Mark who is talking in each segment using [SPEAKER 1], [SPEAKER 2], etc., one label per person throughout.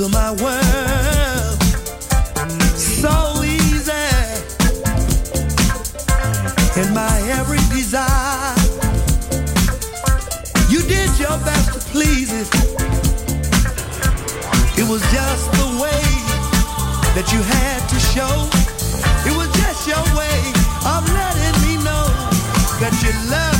[SPEAKER 1] into my world so easy, in
[SPEAKER 2] my every desire. You did your best to please it. It was
[SPEAKER 3] just
[SPEAKER 2] the way that you had to show. It was just your way of
[SPEAKER 4] letting me
[SPEAKER 5] know that you love.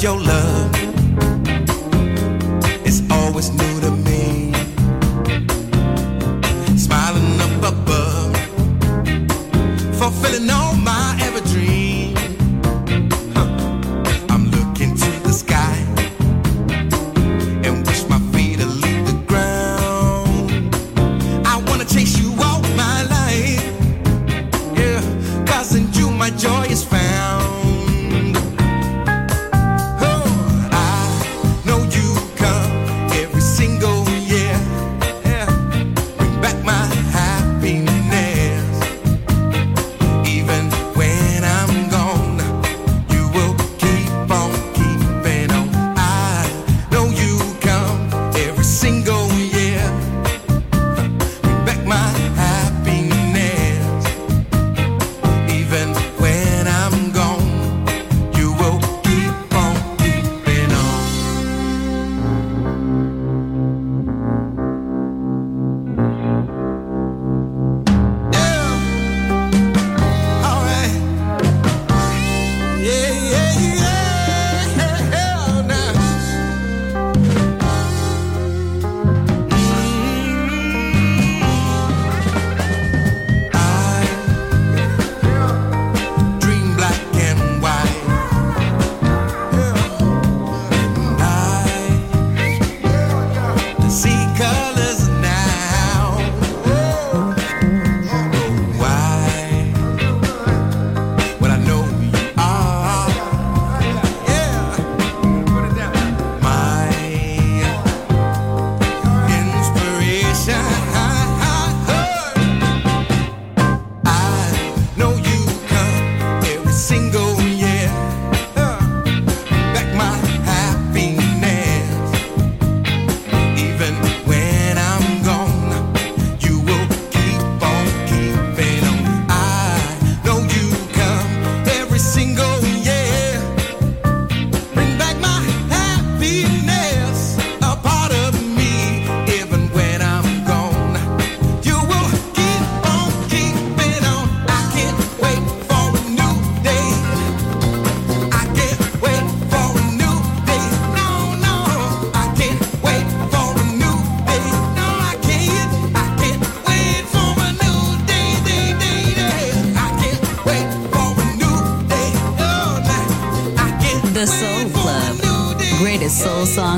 [SPEAKER 6] your love